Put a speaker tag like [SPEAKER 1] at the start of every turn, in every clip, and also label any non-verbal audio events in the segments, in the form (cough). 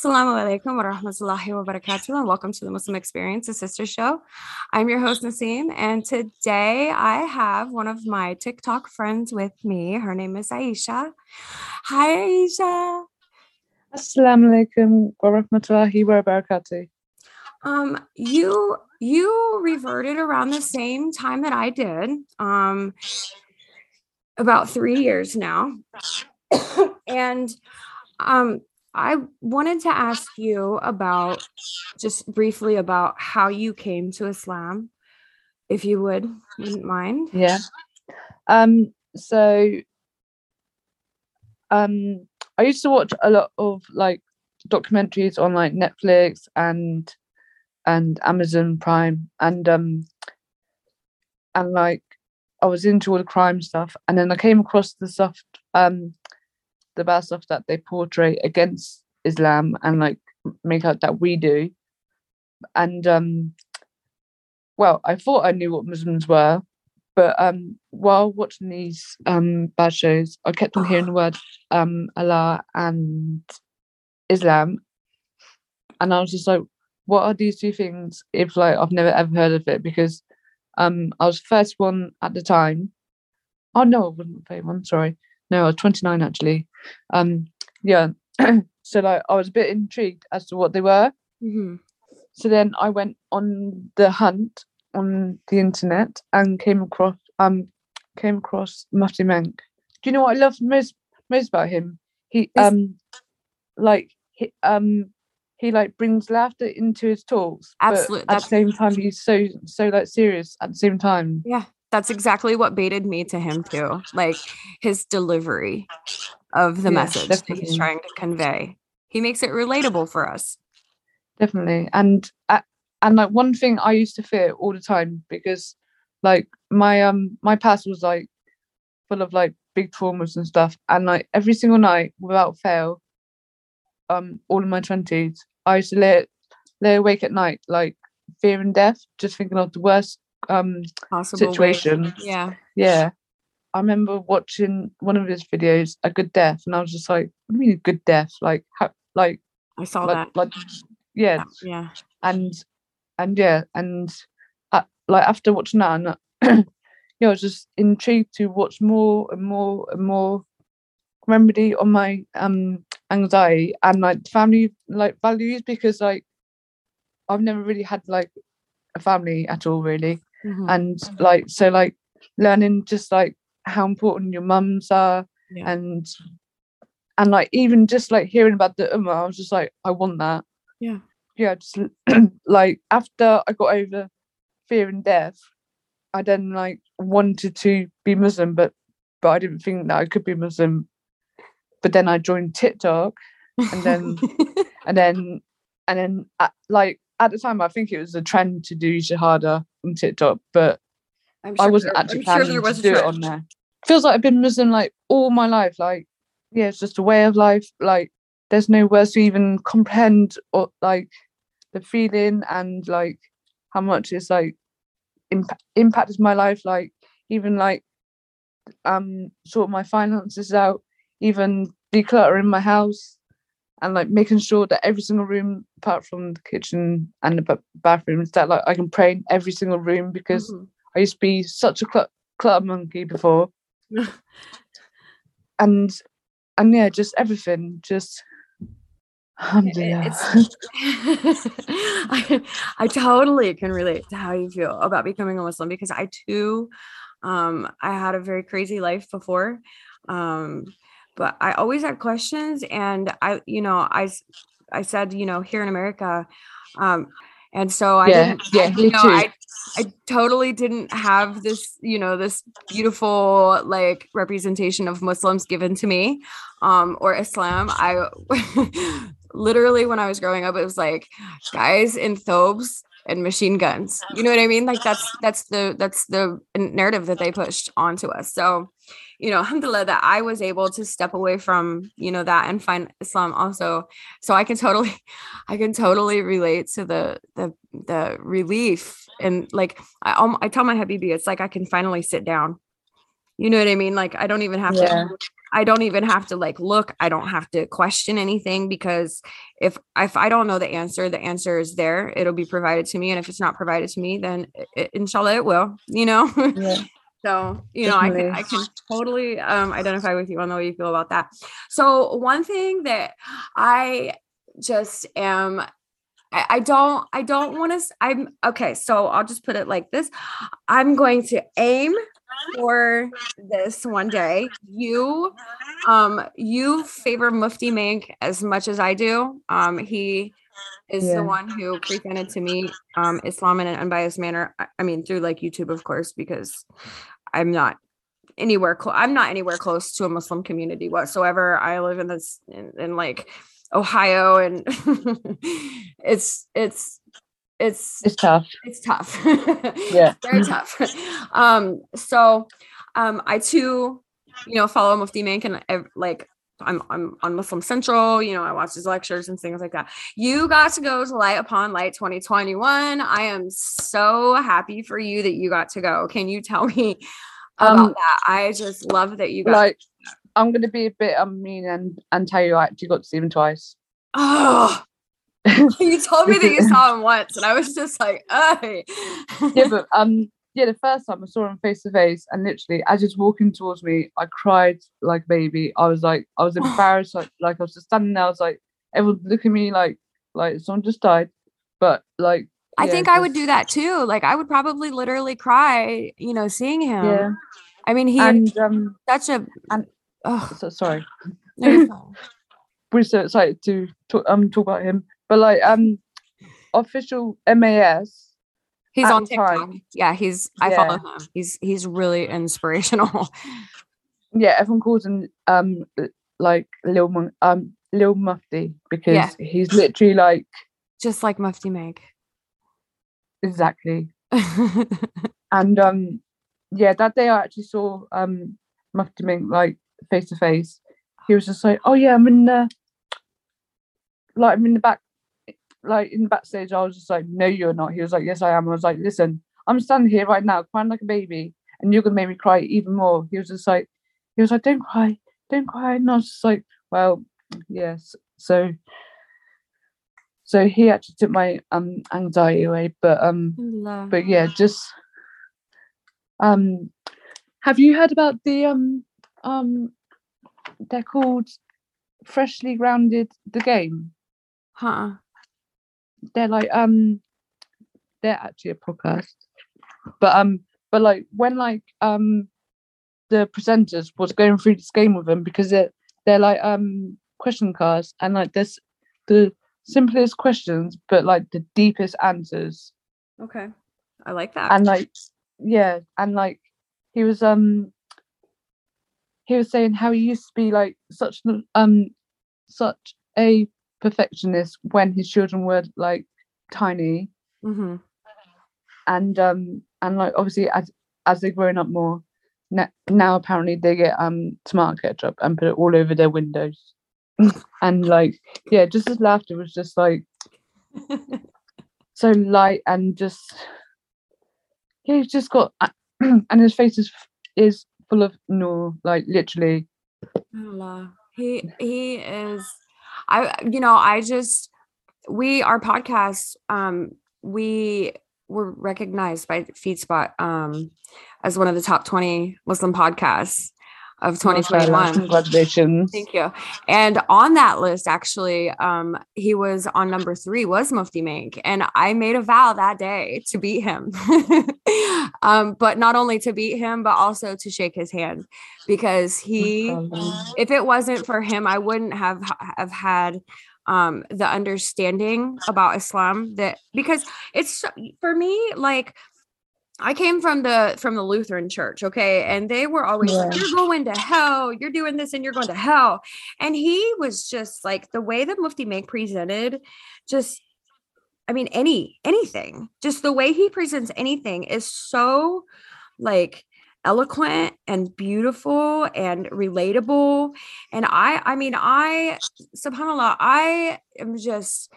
[SPEAKER 1] Assalamu alaikum wa rahmatullahi wa barakatuh, and welcome to the Muslim Experience, a sister show. I'm your host, Naseem, and today I have one of my TikTok friends with me. Her name is Aisha. Hi, Aisha.
[SPEAKER 2] Assalamu alaikum wa rahmatullahi wa barakatuh.
[SPEAKER 1] Um, you you reverted around the same time that I did. Um, about three years now, (coughs) and um, I wanted to ask you about just briefly about how you came to Islam, if you would, wouldn't mind.
[SPEAKER 2] Yeah. Um. So. Um. I used to watch a lot of like documentaries on like Netflix and and Amazon Prime and um and like I was into all the crime stuff and then I came across the stuff um the bad stuff that they portray against Islam and like make out that we do. And um well, I thought I knew what Muslims were, but um while watching these um bad shows, I kept on hearing the word um Allah and Islam. And I was just like, what are these two things if like I've never ever heard of it? Because um I was first one at the time. Oh no, I wasn't the first one. sorry. No, I was 29 actually. Um yeah. (clears throat) so like I was a bit intrigued as to what they were.
[SPEAKER 1] Mm-hmm.
[SPEAKER 2] So then I went on the hunt on the internet and came across um came across Mufti Menk. Do you know what I love most most about him? He
[SPEAKER 1] Is-
[SPEAKER 2] um like he um he like brings laughter into his talks. but At the same time he's so so like serious at the same time.
[SPEAKER 1] Yeah, that's exactly what baited me to him too. Like his delivery of the
[SPEAKER 2] Yeah,
[SPEAKER 1] message that he's trying to convey. He makes it relatable for us.
[SPEAKER 2] definitely and uh, and like one thing i used to fear all the time because like my um my past was like full of like big traumas and stuff and like every single night without fail um all in my 20s i used to lay lay awake at night like fearing death just thinking of the worst um
[SPEAKER 1] Possible way-
[SPEAKER 2] situation
[SPEAKER 1] Yeah.
[SPEAKER 2] yeah i remember watching one of his videos a good death and i was just like what do you mean a good death like how like
[SPEAKER 1] I saw
[SPEAKER 2] like,
[SPEAKER 1] that.
[SPEAKER 2] like yeah
[SPEAKER 1] Yeah. yeah.
[SPEAKER 2] and and yeah and uh, like after watching that and uh, (clears throat) yeah i was just intrigued to watch more and more and more remedy on my um anxiety and like family like values because like i've never really had like a family at all really
[SPEAKER 1] Mhm.
[SPEAKER 2] and like so like learning just like how important your mums are
[SPEAKER 1] Yeah.
[SPEAKER 2] and and like even just like hearing about the ummah i was just like i want that
[SPEAKER 1] Yeah.
[SPEAKER 2] yeah just (clears throat) like after i got over fear and death i then like wanted to be muslim but but i didn't think that i could be muslim but then i joined tiktok and then (laughs) and then and then at, like at the time i think it was a trend to do shahada on tiktok but
[SPEAKER 1] I'm
[SPEAKER 2] I wasn't
[SPEAKER 1] there-
[SPEAKER 2] actually
[SPEAKER 1] I'm sure
[SPEAKER 2] planning
[SPEAKER 1] there was
[SPEAKER 2] to do it on there. Feels like I've been Muslim like all my life. Like, yeah, it's just a way of life. Like, there's no words to even comprehend or like the feeling and like how much it's like imp- impacted my life. Like, even like um sort my finances out, even decluttering my house, and like making sure that every single room, apart from the kitchen and the ba- bathrooms, that like I can pray in every single room because
[SPEAKER 1] Mhm.
[SPEAKER 2] I used to be such a cl- clutter monkey before, (laughs) and and yeah, just everything, just. Alhamdulillah. (laughs) (laughs)
[SPEAKER 1] I, I totally can relate to how you feel about becoming a Muslim because I too um I had a very crazy life before um but I always had questions and I you know I I said you know here in America um and so I
[SPEAKER 2] Yeah,
[SPEAKER 1] didn't
[SPEAKER 2] yeah,
[SPEAKER 1] you know
[SPEAKER 2] too.
[SPEAKER 1] I I totally didn't have this, you know, this beautiful like representation of Muslims given to me, um, or Islam. I (laughs) literally when I was growing up, it was like guys in thobes and machine guns. You know what I mean? Like that's that's the that's the narrative that they pushed onto us. So, you know, (laughs) alhamdulillah that I was able to step away from, you know, that and find Islam also. So I can totally (laughs) I can totally relate to the the the relief and like I um, I tell my habibi it's like I can finally sit down. You know what I mean? Like I don't even have
[SPEAKER 2] Yeah.
[SPEAKER 1] to I don't even have to like look. I don't have to question anything because if if I don't know the answer, the answer is there. It'll be provided to me, and if it's not provided to me, then it, inshallah it will. You know. (laughs) Yeah. So you know, I can I can totally um, identify with you on the way you feel about that. So one thing that I just am I, I don't I don't want to I'm okay so I'll just put it like this. I'm going to aim for this one day. You um you favor Mufti Menk as much as I do. Um he is yeah. the one who presented to me um Islam in an unbiased manner I mean through like YouTube of course because I'm not anywhere close I'm not anywhere close to a Muslim community whatsoever I live in this in, in like Ohio and (laughs) it's it's it's
[SPEAKER 2] it's tough.
[SPEAKER 1] It's tough. (laughs)
[SPEAKER 2] yeah.
[SPEAKER 1] Very tough. (laughs) Um so um I too you know follow Mufti Menk and like I'm I'm on Muslim Central, you know, I watch his lectures and things like that. You got to go to Light Upon Light 2021. I am so happy for you that you got to go. Can you tell me about um, that? I just love that you got
[SPEAKER 2] like I'm going to be a bit um, mean and and tell you I actually got to see him twice.
[SPEAKER 1] Oh, (laughs) you told me that you saw him once, and I was just like, "Hey."
[SPEAKER 2] yeah, but um, yeah, the first time I saw him face to face, and literally as he's walking towards me, I cried like a baby. I was like, I was (laughs) embarrassed, like, like I was just standing there. I was like, everyone look at me like, like someone just died, but like.
[SPEAKER 1] I think. I would do that too. Like I would probably literally cry, you know, seeing him. Yeah. I mean, he and, um, such a
[SPEAKER 2] and oh, so sorry. (laughs) (laughs) We're so excited to talk, um talk about him, but like um, official MAS.
[SPEAKER 1] He's on TikTok. Time, yeah, he's. I yeah. follow him. He's he's really inspirational. (laughs)
[SPEAKER 2] Yeah, everyone calls him um like Lil um Lil Mufti because yeah. he's literally like
[SPEAKER 1] just like Mufti Menk.
[SPEAKER 2] Exactly. (laughs) and um yeah, that day I actually saw um Mufti Menk like face to face, he was just like, "Oh yeah, I'm in the like I'm in the back, like in the backstage." I was just like, "No, you're not." He was like, "Yes, I am." I was like, "Listen, I'm standing here right now, crying like a baby, and you're gonna make me cry even more." He was just like, he was like, "Don't cry, don't cry," and I was just like, "Well, yes." So, so he actually took my um anxiety away, but um, but yeah, just um, have you heard about the um um they're called freshly grounded the game
[SPEAKER 1] huh
[SPEAKER 2] they're like um they're actually a podcast. But um but like when like um the presenters was going through this game with them because they're they're like um question cards and like this the simplest questions but like the deepest answers.
[SPEAKER 1] Okay. I like that.
[SPEAKER 2] And like yeah and like he was um he was saying how he used to be like such um such a perfectionist when his children were like tiny
[SPEAKER 1] mm-hmm.
[SPEAKER 2] and um and like obviously as as they're growing up more now apparently they get um tomato ketchup and put it all over their windows (laughs) and like yeah just his laughter was just like (laughs) so light and just yeah he's just got (clears throat) and his face is is full of no, like literally.
[SPEAKER 1] Allah. He he is. I you know I just we our podcast um we were recognized by FeedSpot um as one of the top 20 Muslim podcasts of 2021.
[SPEAKER 2] Congratulations.
[SPEAKER 1] Thank you. And on that list, actually, um, he was on number three, was Mufti Menk. And I made a vow that day to beat him. (laughs) um, but not only to beat him, but also to shake his hand because he, if it wasn't for him, I wouldn't have have had um the understanding about Islam that because it's for me like I came from the from the Lutheran church, okay, and they were always yeah. like, "You're going to hell. You're doing this, and you're going to hell." And he was just like the way that Mufti Menk presented, just, I mean, any anything, just the way he presents anything is so, like, eloquent and beautiful and relatable. And I, I mean, I, Subhanallah, I am just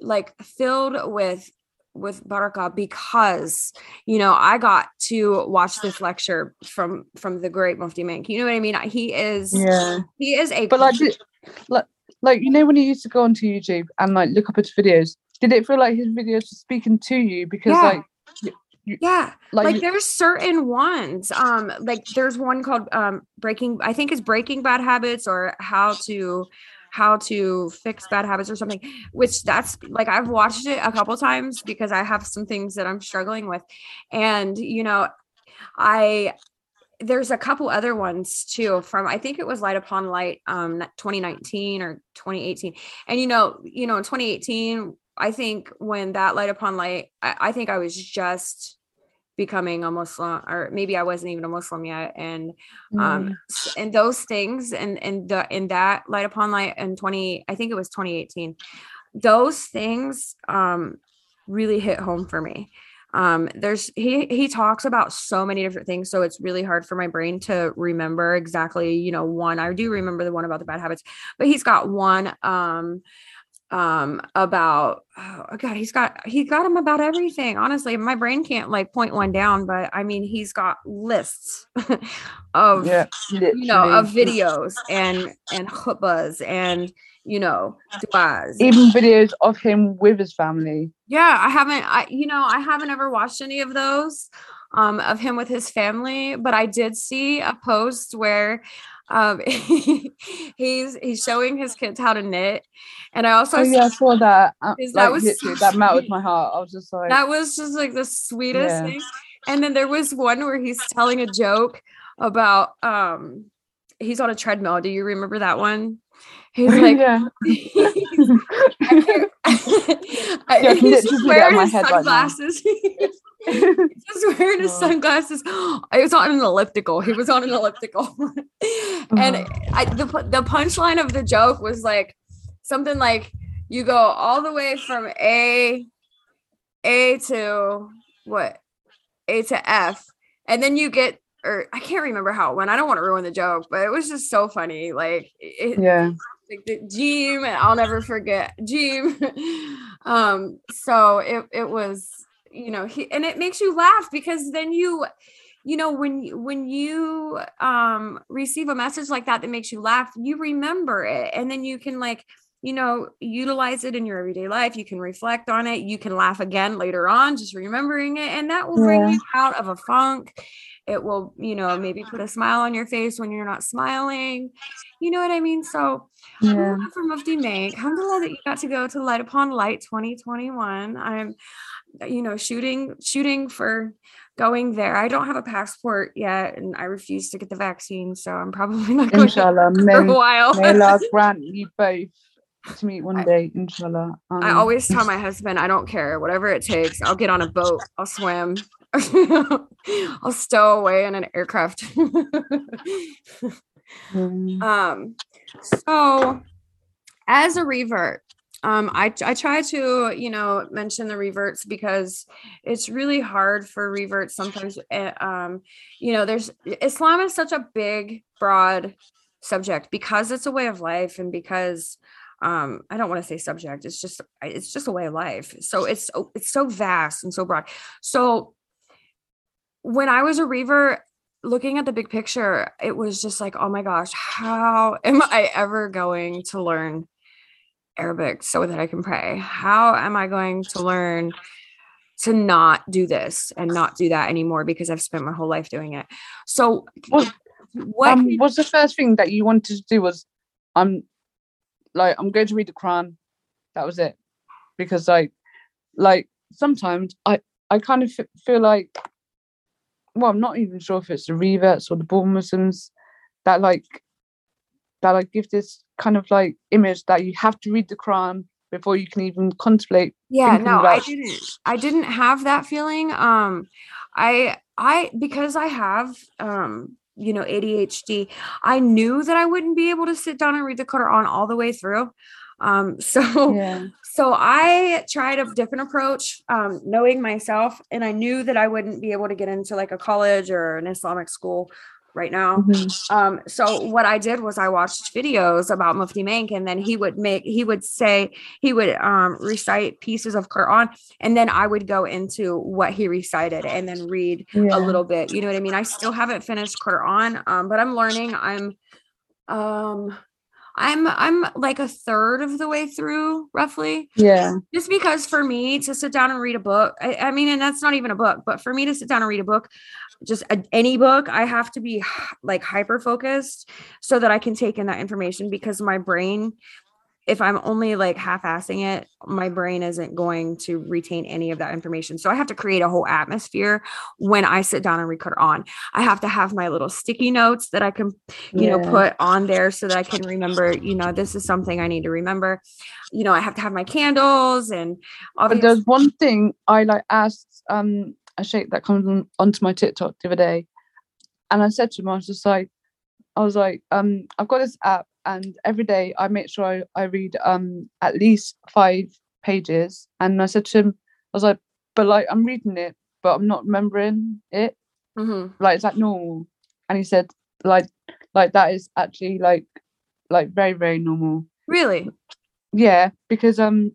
[SPEAKER 1] like filled with with Baraka because you know I got to watch this lecture from from the great Mufti Menk. You know what I mean? He is
[SPEAKER 2] Yeah.
[SPEAKER 1] he is a
[SPEAKER 2] But like, like, like you know when you used to go onto YouTube and like look up his videos, did it feel like his videos were speaking to you? Because
[SPEAKER 1] Yeah.
[SPEAKER 2] like,
[SPEAKER 1] yeah
[SPEAKER 2] like,
[SPEAKER 1] like
[SPEAKER 2] you-
[SPEAKER 1] there's certain ones um like there's one called um breaking i think it's breaking bad habits or how to how to fix bad habits or something which that's like i've watched it a couple times because i have some things that i'm struggling with. And you know i there's a couple other ones too from i think it was light upon light um 2019 or 2018 and you know you know in 2018 i think when that light upon light i, I think i was just becoming a muslim or maybe i wasn't even a muslim yet and um
[SPEAKER 2] mm,
[SPEAKER 1] and those things and and the in that light upon light in 20 i think it was 2018 those things um really hit home for me. Um there's he he talks about so many different things so it's really hard for my brain to remember exactly you know one i do remember the one about the bad habits but he's got one um um about oh god he's got he got him about everything. Honestly my brain can't like point one down but i mean he's got lists (laughs) of
[SPEAKER 2] yeah,
[SPEAKER 1] you know of videos and and khutbas and you know duas.
[SPEAKER 2] Even videos of him with his family.
[SPEAKER 1] yeah i haven't i you know i haven't ever watched any of those um of him with his family but i did see a post where um (laughs) he's he's showing his kids how to knit and i also
[SPEAKER 2] Oh yeah, I saw that. Uh,
[SPEAKER 1] Is that was so
[SPEAKER 2] that melted my heart. I was just like,
[SPEAKER 1] that was just like the sweetest
[SPEAKER 2] Yeah.
[SPEAKER 1] thing and then there was one where he's telling a joke about um he's on a treadmill do you remember that one he's (laughs) like
[SPEAKER 2] yeah.
[SPEAKER 1] I (laughs) can't- I-
[SPEAKER 2] Yeah,
[SPEAKER 1] he's just
[SPEAKER 2] see that in
[SPEAKER 1] wearing his
[SPEAKER 2] right
[SPEAKER 1] sunglasses. (laughs) He's just wearing his
[SPEAKER 2] Oh.
[SPEAKER 1] sunglasses. I was on an elliptical. He was on an elliptical, and
[SPEAKER 2] Uh-huh.
[SPEAKER 1] I, the the punchline of the joke was like something like you go all the way from A A to what A to F, and then you get or I can't remember how it went. I don't want to ruin the joke, but it was just so funny. Like it,
[SPEAKER 2] yeah.
[SPEAKER 1] like the Jeem, I'll never forget Jeem. (laughs) um, so it it was, you know, he and it makes you laugh because then you, you know, when you- when you um receive a message like that that makes you laugh, you remember it, and then you can like you know utilize it in your everyday life you can reflect on it you can laugh again later on just remembering it and that will bring
[SPEAKER 2] Yeah.
[SPEAKER 1] you out of a funk it will you know maybe put a smile on your face when you're not smiling you know what i mean so
[SPEAKER 2] Yeah.
[SPEAKER 1] For Mufti Menk. Alhamdulillah that you got to go to Light Upon Light 2021. I'm, you know, shooting shooting for going there. I don't have a passport yet, and I refuse to get the vaccine, so I'm probably (laughs) not going
[SPEAKER 2] Inshallah.
[SPEAKER 1] for
[SPEAKER 2] May,
[SPEAKER 1] a while.
[SPEAKER 2] may Allah (laughs) grant you both to meet one day, inshallah.
[SPEAKER 1] I
[SPEAKER 2] Um,
[SPEAKER 1] always tell (laughs) my husband, I don't care, whatever it takes. I'll get on a boat. I'll swim. (laughs) I'll stow away in an aircraft.
[SPEAKER 2] mm, (laughs)
[SPEAKER 1] Um, so as a revert, um, I I try to you know mention the reverts because it's really hard for reverts sometimes. eh, Um, you know, there's Islam is such a big, broad subject because it's a way of life and because um i don't want to say subject it's just it's just a way of life so it's so- it's so vast and so broad so when i was a reaver looking at the big picture it was just like oh my gosh how (laughs) am i ever going to learn arabic so that i can pray how am i going to learn to not do this and not do that anymore because i've spent my whole life doing it so
[SPEAKER 2] What-
[SPEAKER 1] what
[SPEAKER 2] um,
[SPEAKER 1] can-
[SPEAKER 2] what's the first thing that you wanted to do was I'm like I'm going to read the Quran. That was it. Because like like sometimes I I kind of f- feel like well I'm not even sure if it's the reverts or the born Muslims that like that like give this kind of like image that you have to read the Quran before you can even contemplate
[SPEAKER 1] yeah no i didn't i didn't have that feeling um i i because i have um you know adhd i knew that i wouldn't be able to sit down and read the quran all the way through um (laughs) so
[SPEAKER 2] yeah
[SPEAKER 1] so i tried a different approach um knowing myself and i knew that i wouldn't be able to get into like a college or an islamic school right now.
[SPEAKER 2] Mhm.
[SPEAKER 1] Um, so what I did was I watched videos about Mufti Menk, and then he would make he would say he would um recite pieces of Quran, and then I would go into what he recited and then read
[SPEAKER 2] Yeah.
[SPEAKER 1] a little bit. You know what I mean? I still haven't finished Quran, um, but I'm learning. I'm um I'm I'm like a third of the way through, roughly
[SPEAKER 2] Yeah.
[SPEAKER 1] just because for me to sit down and read a book I, I mean and that's not even a book but for me to sit down and read a book just a, any book i have to be like hyper focused so that i can take in that information because my brain if i'm only like half-assing it my brain isn't going to retain any of that information. So i have to create a whole atmosphere when i sit down and read on. I have to have my little sticky notes that i can you know put on there so that i can remember you know this is something i need to remember. You know i have to have my candles and
[SPEAKER 2] But
[SPEAKER 1] obviously
[SPEAKER 2] there's one thing I like asked um a sheikh that comes on, onto my TikTok the other day, and I said to him, I was just like, I was like, um, I've got this app, and every day I make sure I, I read um at least five pages. And I said to him, I was like, but like I'm reading it, but I'm not remembering it.
[SPEAKER 1] Mhm.
[SPEAKER 2] Like is that normal? And he said, like, like that is actually like, like very very normal
[SPEAKER 1] really
[SPEAKER 2] yeah because um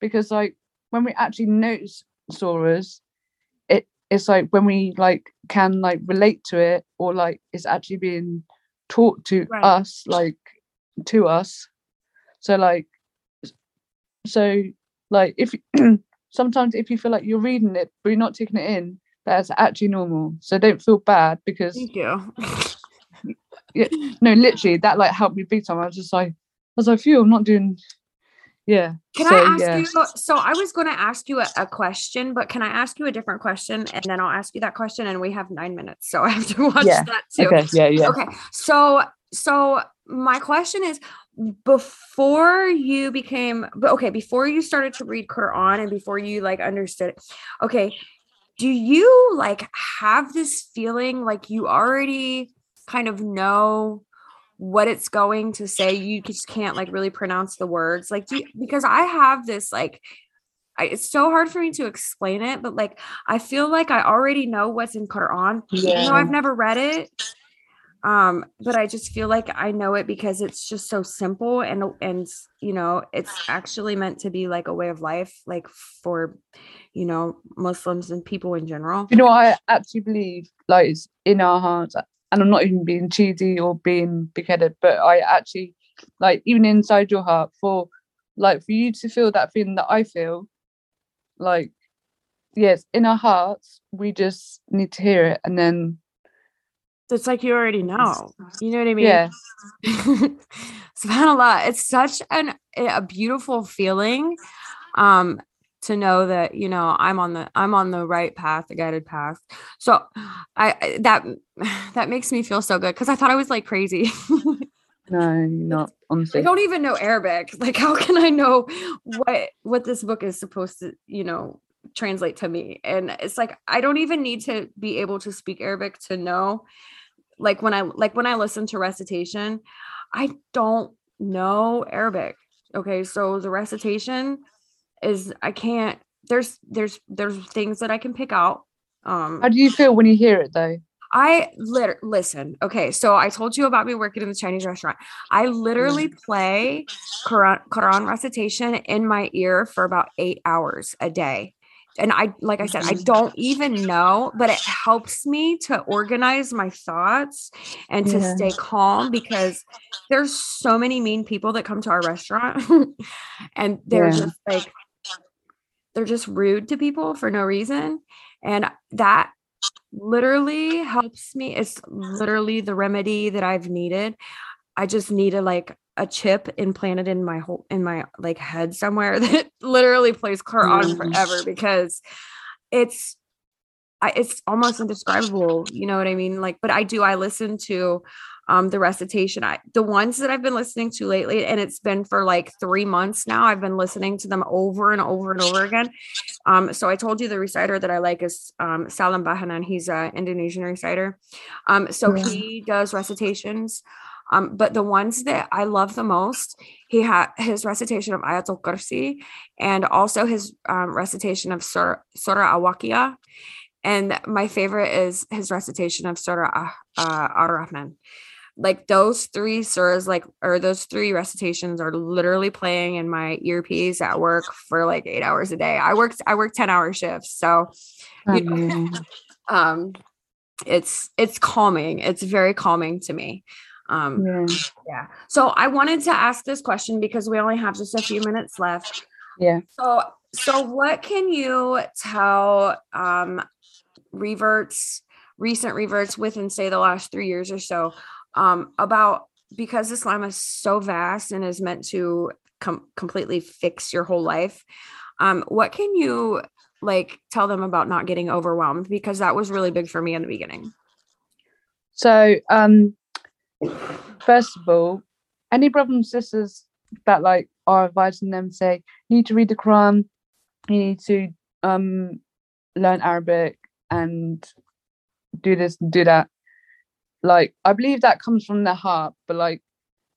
[SPEAKER 2] because like when we actually notice surahs it it's like when we like can like relate to it or like it's actually being taught to
[SPEAKER 1] Right.
[SPEAKER 2] us like to us so like so like if (clears throat) sometimes if you feel like you're reading it but you're not taking it in that's actually normal so don't feel bad because
[SPEAKER 1] thank you (laughs)
[SPEAKER 2] no literally that like helped me big time i was just like i was like phew i'm not doing yeah
[SPEAKER 1] Can
[SPEAKER 2] so,
[SPEAKER 1] I ask
[SPEAKER 2] yeah.
[SPEAKER 1] you? So I was going to ask you a, a question, but can I ask you a different question, and then I'll ask you that question, and we have nine minutes, so (laughs) I have to watch
[SPEAKER 2] Yeah,
[SPEAKER 1] that too.
[SPEAKER 2] Okay, yeah, yeah.
[SPEAKER 1] Okay. So so my question is before you became but okay, before you started to read Quran and before you like understood it, okay, do you like have this feeling like you already kind of know what it's going to say? You just can't like really pronounce the words. Like do you, because I have this like I, it's so hard for me to explain it, but like I feel like I already know what's in Quran, even though I've never read it. Um, but I just feel like I know it because it's just so simple and and you know it's actually meant to be like a way of life, like for you know Muslims and people in general.
[SPEAKER 2] You know, I actually believe like it's in our hearts, and I'm not even being cheesy or being big-headed, but I actually like even inside your heart for like for you to feel that feeling that I feel, like yes, in our hearts, we just need to hear it, and then
[SPEAKER 1] It's like you already know. You know what I mean?
[SPEAKER 2] yeah, (laughs)
[SPEAKER 1] subhanallah it's such an a beautiful feeling um to know that you know i'm on the i'm on the right path the guided path so i that (sighs) that makes me feel so good because i thought i was like crazy (laughs)
[SPEAKER 2] no, not
[SPEAKER 1] i don't even know arabic like how can i know what what this book is supposed to you know translate to me and it's like i don't even need to be able to speak arabic to know like when i like when i listen to recitation i don't know arabic okay so the recitation is i can't there's there's there's things that i can pick out um
[SPEAKER 2] How do you feel when you hear it though?
[SPEAKER 1] I lit- listen. Okay, so I told you about me working in the Chinese restaurant. I literally play Quran, Quran recitation in my ear for about eight hours a day. And I, like I said, I mm-hmm. don't even know, but it helps me to organize my thoughts and to
[SPEAKER 2] Yeah.
[SPEAKER 1] stay calm because there's so many mean people that come to our restaurant (laughs) and they're
[SPEAKER 2] Yeah.
[SPEAKER 1] just like, they're just rude to people for no reason. And that literally helps me. It's literally the remedy that I've needed. I just needed like a chip implanted in my whole in my like head somewhere (laughs) that literally plays Quran
[SPEAKER 2] Mm.
[SPEAKER 1] forever because it's I, it's almost indescribable. You know what I mean? Like, but I do. I listen to um the recitation. I the ones that I've been listening to lately, and it's been for like three months now. I've been listening to them over and over and over again. Um, so I told you the reciter that I like is um Salim Bahanan. He's an Indonesian reciter. Um, so
[SPEAKER 2] Yeah.
[SPEAKER 1] he does recitations. Um, but the ones that I love the most, he had his recitation of Ayatul Kursi and also his um, recitation of Surah, Surah and my favorite is his recitation of Surah uh, Ar-Rahman. Like those three surahs, like or those three recitations are literally playing in my earpiece at work for like eight hours a day. I worked I work 10 hour shifts. So you know, (laughs) um it's it's calming. It's very calming to me. Um
[SPEAKER 2] yeah.
[SPEAKER 1] yeah. So I wanted to ask this question because we only have just a few minutes left.
[SPEAKER 2] Yeah.
[SPEAKER 1] So so what can you tell um reverts recent reverts within say the last 3 years or so um about because Islam is so vast and is meant to com- completely fix your whole life um what can you like tell them about not getting overwhelmed because that was really big for me in the beginning
[SPEAKER 2] So, um, first of all, any brothers and sisters that like are advising them say you need to read the Quran, you need to um learn Arabic and do this and do that. Like, I believe that comes from their heart, but like,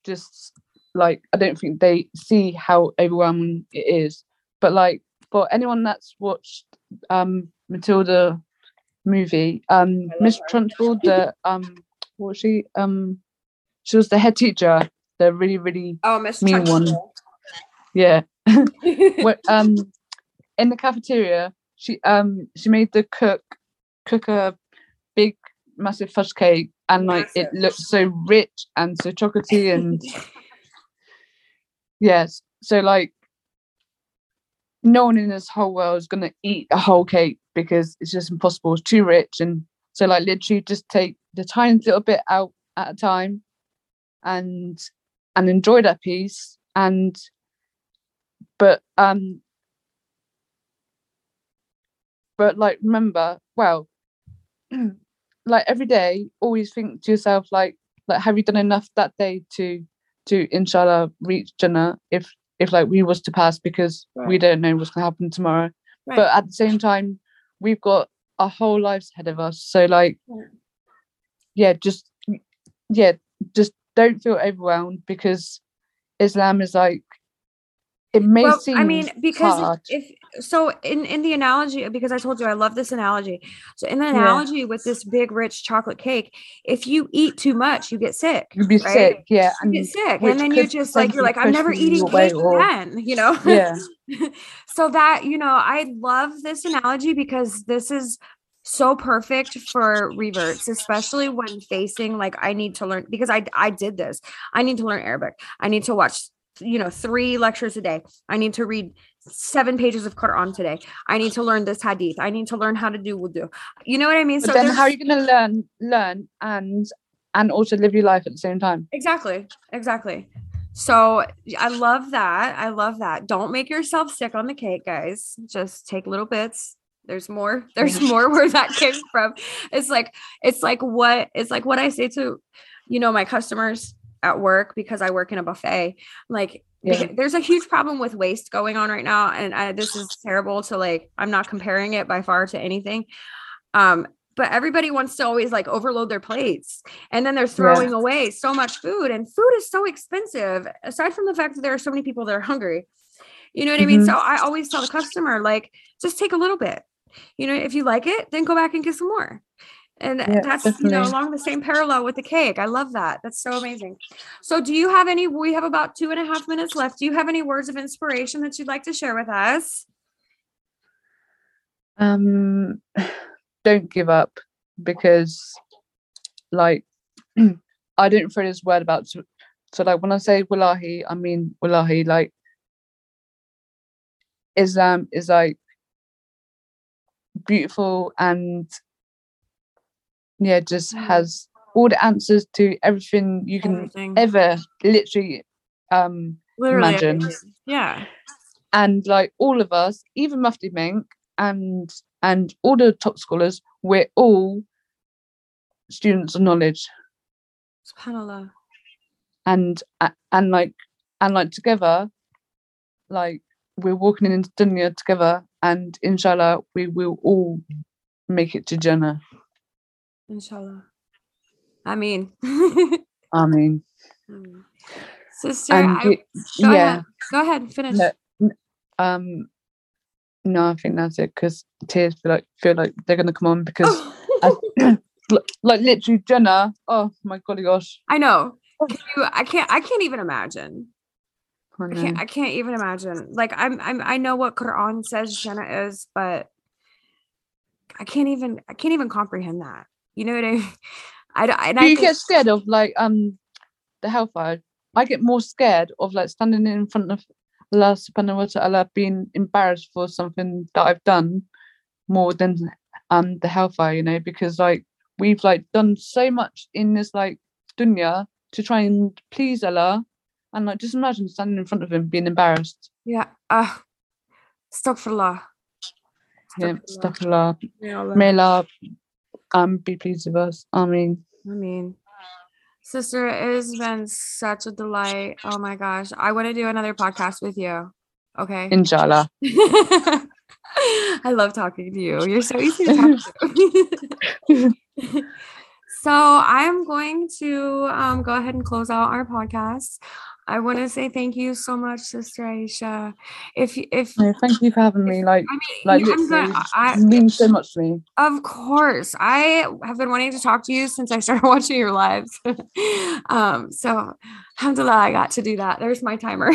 [SPEAKER 2] just like I don't think they see how overwhelming it is. But like, for anyone that's watched um Matilda movie, um Miss Trunchbull, the um what was she um she was the head teacher, the really really
[SPEAKER 1] oh miss
[SPEAKER 2] Mean one. yeah (laughs) um in the cafeteria she um she made the cook cook a big massive fudge cake and like it
[SPEAKER 1] Massive.
[SPEAKER 2] looked so rich and so chocolatey (laughs) and yes so like no one in this whole world is gonna eat a whole cake because it's just impossible it's too rich and so like literally just take the tiny little bit out at a time and and enjoy that piece and but um but like remember well (clears throat) like every day always think to yourself like like have you done enough that day to to inshallah reach jannah if if like we was to pass because we don't know what's going to happen tomorrow. But at the same time we've got our whole lives ahead of us so like
[SPEAKER 1] Yeah.
[SPEAKER 2] yeah just yeah just don't feel overwhelmed because islam is like it may
[SPEAKER 1] well,
[SPEAKER 2] seem
[SPEAKER 1] I mean, because
[SPEAKER 2] hard.
[SPEAKER 1] if, so, in in the analogy, because I told you I love this analogy. So in the
[SPEAKER 2] Yeah.
[SPEAKER 1] analogy with this big rich chocolate cake, if you eat too much, you get sick.
[SPEAKER 2] you'd be
[SPEAKER 1] right?
[SPEAKER 2] sick yeah
[SPEAKER 1] You get sick, and then you just like you're like, I'm never eating cake
[SPEAKER 2] or-
[SPEAKER 1] again. (laughs) You know.
[SPEAKER 2] yeah (laughs)
[SPEAKER 1] so that you know, I love this analogy because this is so perfect for reverts especially when facing like i need to learn because i i did this. I need to learn arabic. I need to watch you know three lectures a day. I need to read seven pages of quran today. I need to learn this hadith. I need to learn how to do wudu. You know what i mean?
[SPEAKER 2] But then how are you going to learn learn and and also live your life at the same time?
[SPEAKER 1] Exactly. Exactly. So i love that. I love that. Don't make yourself sick on the cake guys. Just take little bits there's more (laughs) there's more where that came (laughs) from. It's like it's like what it's like what i say to you know my customers at work because i work in a buffet like
[SPEAKER 2] Yeah.
[SPEAKER 1] there's a huge problem with waste going on right now and I, this is terrible to like i'm not comparing it by far to anything. Um but everybody wants to always like overload their plates and then they're throwing away so much food and food is so expensive aside from the fact that there are so many people that are hungry. You know what i mean?
[SPEAKER 2] Mhm.
[SPEAKER 1] so i always tell the customer like just take a little bit you know if you like it then go back and get some more. And
[SPEAKER 2] Yeah,
[SPEAKER 1] that's you know along the same parallel with the cake. I love that. That's so amazing. So do you have any we have about two and a half minutes left. Do you have any words of inspiration that you'd like to share with us?
[SPEAKER 2] Um (sighs) don't give up because like (clears throat) i don't throw this word about so, so like when i say wallahi i mean wallahi like islam is like beautiful and yeah just
[SPEAKER 1] Mm.
[SPEAKER 2] has all the answers to everything you can
[SPEAKER 1] Everything.
[SPEAKER 2] ever literally um
[SPEAKER 1] literally
[SPEAKER 2] imagine.
[SPEAKER 1] everything. yeah
[SPEAKER 2] and like all of us, even Mufti Menk and and all the top scholars, we're all students of knowledge,
[SPEAKER 1] subhanallah
[SPEAKER 2] and and like and like together, like we're walking into dunya together, and inshallah we will all make it to Jannah.
[SPEAKER 1] inshallah i mean
[SPEAKER 2] I mean, (laughs)
[SPEAKER 1] sister
[SPEAKER 2] and
[SPEAKER 1] I,
[SPEAKER 2] y-
[SPEAKER 1] go
[SPEAKER 2] yeah,
[SPEAKER 1] ahead go ahead finish
[SPEAKER 2] no, um, No, I think that's it because tears feel like feel like they're gonna come on because (laughs) I- (coughs) like literally Jannah. Oh my golly gosh.
[SPEAKER 1] I know. Can you, I can't. I can't even imagine.
[SPEAKER 2] I
[SPEAKER 1] can't. I can't even imagine. Like I'm. I'm. I know what Quran says Jannah is, but I can't even. I can't even comprehend that. You know what I? mean? (laughs) I. don't- And
[SPEAKER 2] Do
[SPEAKER 1] I
[SPEAKER 2] you
[SPEAKER 1] think-
[SPEAKER 2] get scared of like um the hellfire? I get more scared of like standing in front of Allah subhanahu wa ta'ala being embarrassed for something that I've done more than um the hellfire, you know, because like we've like done so much in this like dunya to try and please Allah and like just imagine standing in front of him being embarrassed.
[SPEAKER 1] Yeah. Uh, Astaghfirullah.
[SPEAKER 2] Yeah,
[SPEAKER 1] Astaghfirullah.
[SPEAKER 2] stuff Allah. May Allah um be pleased with us. I mean
[SPEAKER 1] I mean, sister, it has been such a delight. Oh my gosh. I want to do another podcast with you. Okay. (laughs)
[SPEAKER 2] inshallah.
[SPEAKER 1] I love talking to you. You're so easy to talk to. (laughs) so I'm going to um, go ahead and close out our podcast. I want to say thank you so much, Sister Aisha. If if
[SPEAKER 2] thank you for having me. Like
[SPEAKER 1] I mean,
[SPEAKER 2] like
[SPEAKER 1] I'm gonna, I,
[SPEAKER 2] it means so much to me.
[SPEAKER 1] of course, I have been wanting to talk to you since I started (laughs) watching your lives. (laughs) um, so alhamdulillah, I got to do that. There's my timer.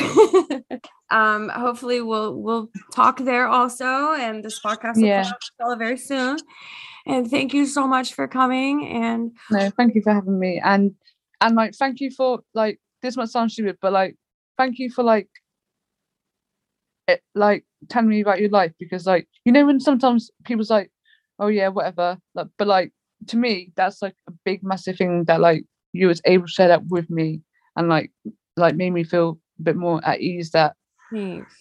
[SPEAKER 1] (laughs) um, hopefully we'll we'll talk there also, and this podcast will
[SPEAKER 2] Yeah.
[SPEAKER 1] come out very soon. And thank you so much for coming. And
[SPEAKER 2] No, thank you for having me. And and like thank you for like this might sound stupid, but like thank you for like it, like telling me about your life because like you know when sometimes people's like, oh yeah, whatever. Like but like to me that's like a big massive thing that like you was able to share that with me and like like made me feel a bit more at ease that
[SPEAKER 1] thanks.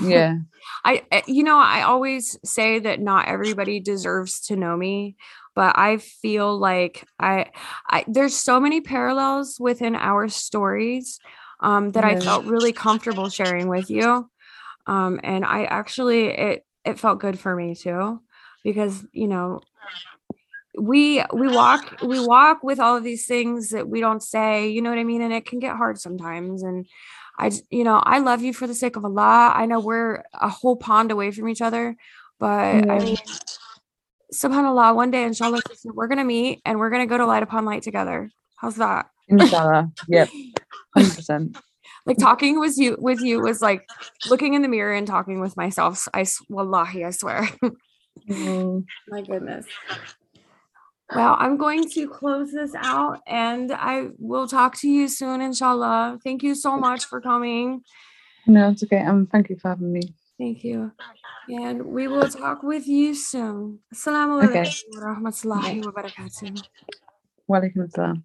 [SPEAKER 2] yeah (laughs)
[SPEAKER 1] I, I- you know, I always say that not everybody deserves to know me, but I feel like I, I there's so many parallels within our stories um, that I felt really comfortable sharing with you, um, and I actually it it felt good for me too, because you know we we walk we walk with all of these things that we don't say you know what i mean? And it can get hard sometimes and i you know i love you for the sake of allah. I know we're a whole pond away from each other but i mean subhanallah one day inshallah sister, we're gonna meet and we're gonna go to light upon light together. How's that?
[SPEAKER 2] Inshallah. Yep. (laughs) 100%
[SPEAKER 1] like talking with you with you was like looking in the mirror and talking with myself I wallahi i swear. (laughs)
[SPEAKER 2] Mm,
[SPEAKER 1] My goodness. Well, I'm going to close this out and I will talk to you soon, inshallah. Thank you so much for coming.
[SPEAKER 2] no it's okay. Um thank you for having me
[SPEAKER 1] Thank you. And we will talk with you soon. Assalamu
[SPEAKER 2] Okay.
[SPEAKER 1] alaikum wa rahmatullahi wa barakatuh.
[SPEAKER 2] Walaikum salam